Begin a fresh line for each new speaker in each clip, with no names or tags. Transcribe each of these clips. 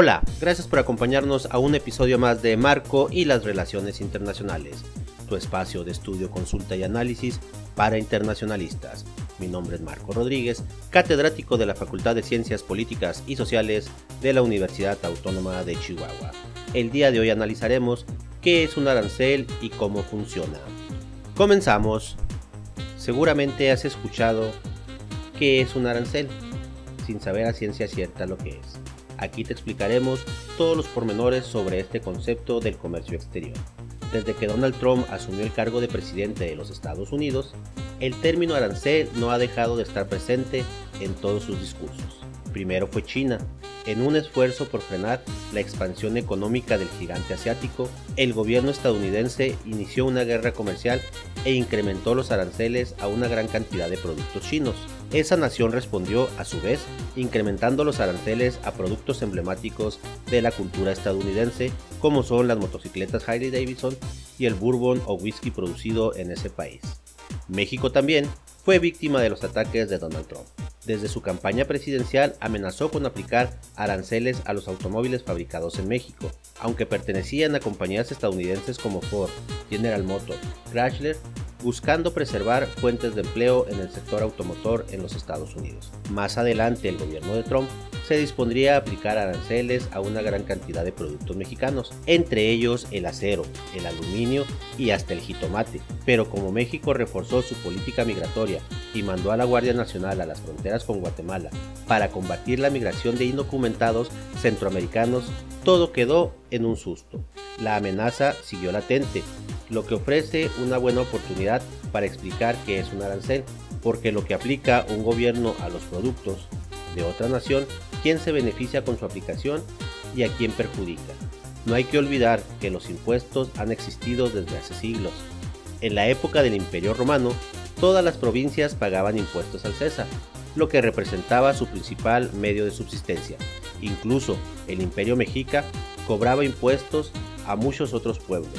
Hola, gracias por acompañarnos a un episodio más de Marco y las Relaciones Internacionales, tu espacio de estudio, consulta y análisis para internacionalistas. Mi nombre es Marco Rodríguez, catedrático de la Facultad de Ciencias Políticas y Sociales de la Universidad Autónoma de Chihuahua. El día de hoy analizaremos qué es un arancel y cómo funciona. Comenzamos. Seguramente has escuchado qué es un arancel, sin saber a ciencia cierta lo que es. Aquí te explicaremos todos los pormenores sobre este concepto del comercio exterior. Desde que Donald Trump asumió el cargo de presidente de los Estados Unidos, el término arancel no ha dejado de estar presente en todos sus discursos. Primero fue China. En un esfuerzo por frenar la expansión económica del gigante asiático, el gobierno estadounidense inició una guerra comercial e incrementó los aranceles a una gran cantidad de productos chinos. Esa nación respondió, a su vez, incrementando los aranceles a productos emblemáticos de la cultura estadounidense, como son las motocicletas Harley Davidson y el bourbon o whisky producido en ese país. México también fue víctima de los ataques de Donald Trump. Desde su campaña presidencial amenazó con aplicar aranceles a los automóviles fabricados en México, aunque pertenecían a compañías estadounidenses como Ford, General Motors, Chrysler buscando preservar fuentes de empleo en el sector automotor en los Estados Unidos. Más adelante, el gobierno de Trump se dispondría a aplicar aranceles a una gran cantidad de productos mexicanos, entre ellos el acero, el aluminio y hasta el jitomate. Pero como México reforzó su política migratoria y mandó a la Guardia Nacional a las fronteras con Guatemala para combatir la migración de indocumentados centroamericanos, todo quedó en un susto. La amenaza siguió latente lo que ofrece una buena oportunidad para explicar qué es un arancel, porque lo que aplica un gobierno a los productos de otra nación, quién se beneficia con su aplicación y a quién perjudica. No hay que olvidar que los impuestos han existido desde hace siglos. En la época del Imperio Romano, todas las provincias pagaban impuestos al César, lo que representaba su principal medio de subsistencia. Incluso el Imperio Mexica cobraba impuestos a muchos otros pueblos,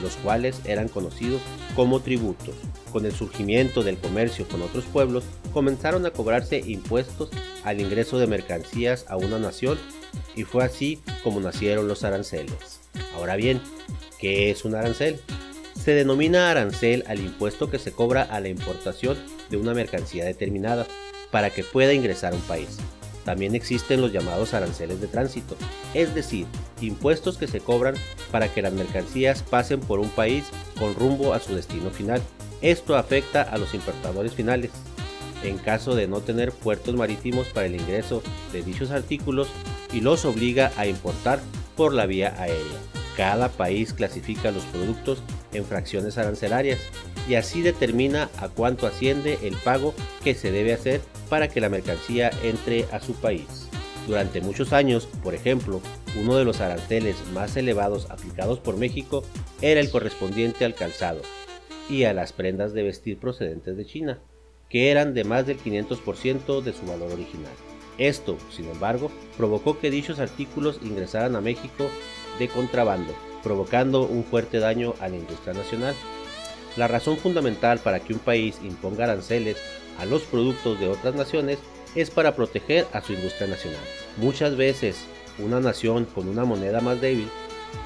los cuales eran conocidos como tributos. Con el surgimiento del comercio con otros pueblos, comenzaron a cobrarse impuestos al ingreso de mercancías a una nación y fue así como nacieron los aranceles. Ahora bien, ¿qué es un arancel? Se denomina arancel al impuesto que se cobra a la importación de una mercancía determinada para que pueda ingresar a un país. También existen los llamados aranceles de tránsito, es decir, impuestos que se cobran para que las mercancías pasen por un país con rumbo a su destino final. Esto afecta a los importadores finales. En caso de no tener puertos marítimos para el ingreso de dichos artículos y los obliga a importar por la vía aérea. Cada país clasifica los productos en fracciones arancelarias y así determina a cuánto asciende el pago que se debe hacer para que la mercancía entre a su país. Durante muchos años, por ejemplo, uno de los aranceles más elevados aplicados por México era el correspondiente al calzado y a las prendas de vestir procedentes de China, que eran de más del 500% de su valor original. Esto, sin embargo, provocó que dichos artículos ingresaran a México de contrabando, provocando un fuerte daño a la industria nacional. La razón fundamental para que un país imponga aranceles a los productos de otras naciones es para proteger a su industria nacional. Muchas veces una nación con una moneda más débil,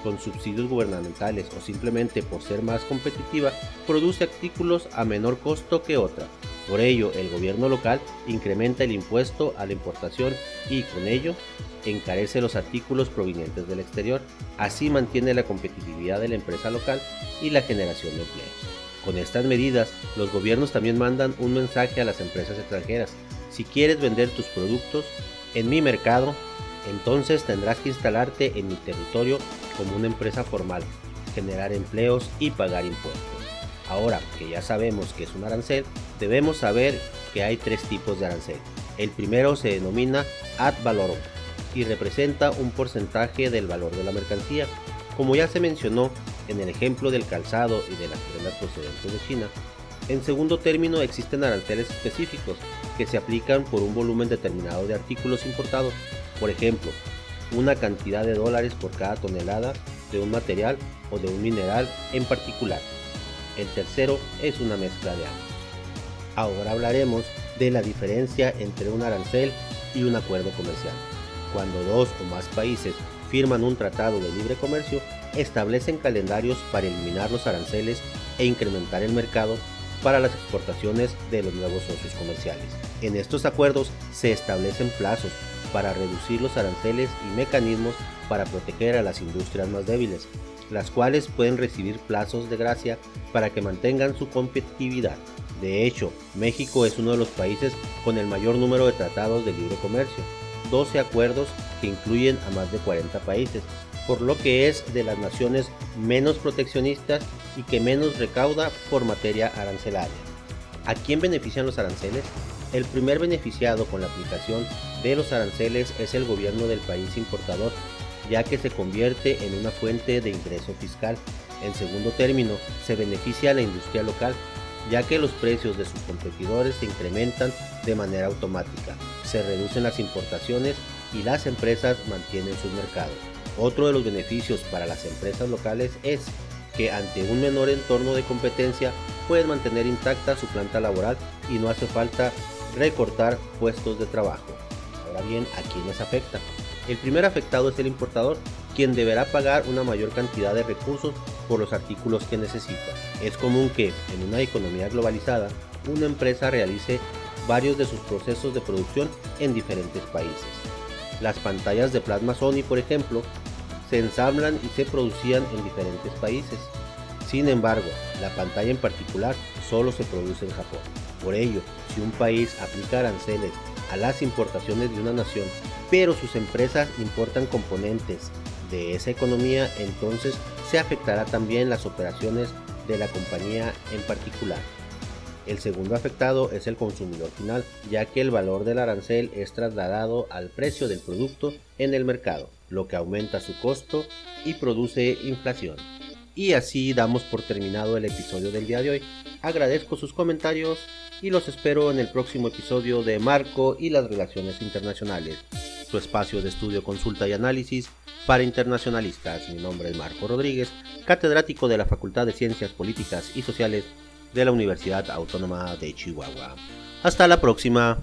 con subsidios gubernamentales o simplemente por ser más competitiva, produce artículos a menor costo que otra. Por ello, el gobierno local incrementa el impuesto a la importación y con ello encarece los artículos provenientes del exterior. Así mantiene la competitividad de la empresa local y la generación de empleos. Con estas medidas, los gobiernos también mandan un mensaje a las empresas extranjeras. Si quieres vender tus productos en mi mercado, entonces tendrás que instalarte en mi territorio como una empresa formal, generar empleos y pagar impuestos. Ahora que ya sabemos que es un arancel, debemos saber que hay tres tipos de arancel. El primero se denomina ad valorem y representa un porcentaje del valor de la mercancía. Como ya se mencionó, en el ejemplo del calzado y de las prendas procedentes de China, en segundo término existen aranceles específicos que se aplican por un volumen determinado de artículos importados, por ejemplo, una cantidad de dólares por cada tonelada de un material o de un mineral en particular. El tercero es una mezcla de ambos. Ahora hablaremos de la diferencia entre un arancel y un acuerdo comercial. Cuando dos o más países firman un tratado de libre comercio, establecen calendarios para eliminar los aranceles e incrementar el mercado para las exportaciones de los nuevos socios comerciales. En estos acuerdos se establecen plazos para reducir los aranceles y mecanismos para proteger a las industrias más débiles, las cuales pueden recibir plazos de gracia para que mantengan su competitividad. De hecho, México es uno de los países con el mayor número de tratados de libre comercio, 12 acuerdos que incluyen a más de 40 países, por lo que es de las naciones menos proteccionistas y que menos recauda por materia arancelaria. ¿A quién benefician los aranceles? El primer beneficiado con la aplicación de los aranceles es el gobierno del país importador, ya que se convierte en una fuente de ingreso fiscal. En segundo término, se beneficia a la industria local, ya que los precios de sus competidores se incrementan de manera automática, se reducen las importaciones y las empresas mantienen sus mercados. Otro de los beneficios para las empresas locales es que ante un menor entorno de competencia pueden mantener intacta su planta laboral y no hace falta recortar puestos de trabajo. Ahora bien, ¿a quiénes afecta? El primer afectado es el importador, quien deberá pagar una mayor cantidad de recursos por los artículos que necesita. Es común que, en una economía globalizada, una empresa realice varios de sus procesos de producción en diferentes países. Las pantallas de plasma Sony, por ejemplo, se ensamblan y se producían en diferentes países. Sin embargo, la pantalla en particular solo se produce en Japón. Por ello, si un país aplica aranceles a las importaciones de una nación, pero sus empresas importan componentes de esa economía, entonces se afectará también las operaciones de la compañía en particular. El segundo afectado es el consumidor final, ya que el valor del arancel es trasladado al precio del producto en el mercado lo que aumenta su costo y produce inflación. Y así damos por terminado el episodio del día de hoy. Agradezco sus comentarios y los espero en el próximo episodio de Marco y las Relaciones Internacionales, su espacio de estudio, consulta y análisis para internacionalistas. Mi nombre es Marco Rodríguez, catedrático de la Facultad de Ciencias Políticas y Sociales de la Universidad Autónoma de Chihuahua. Hasta la próxima.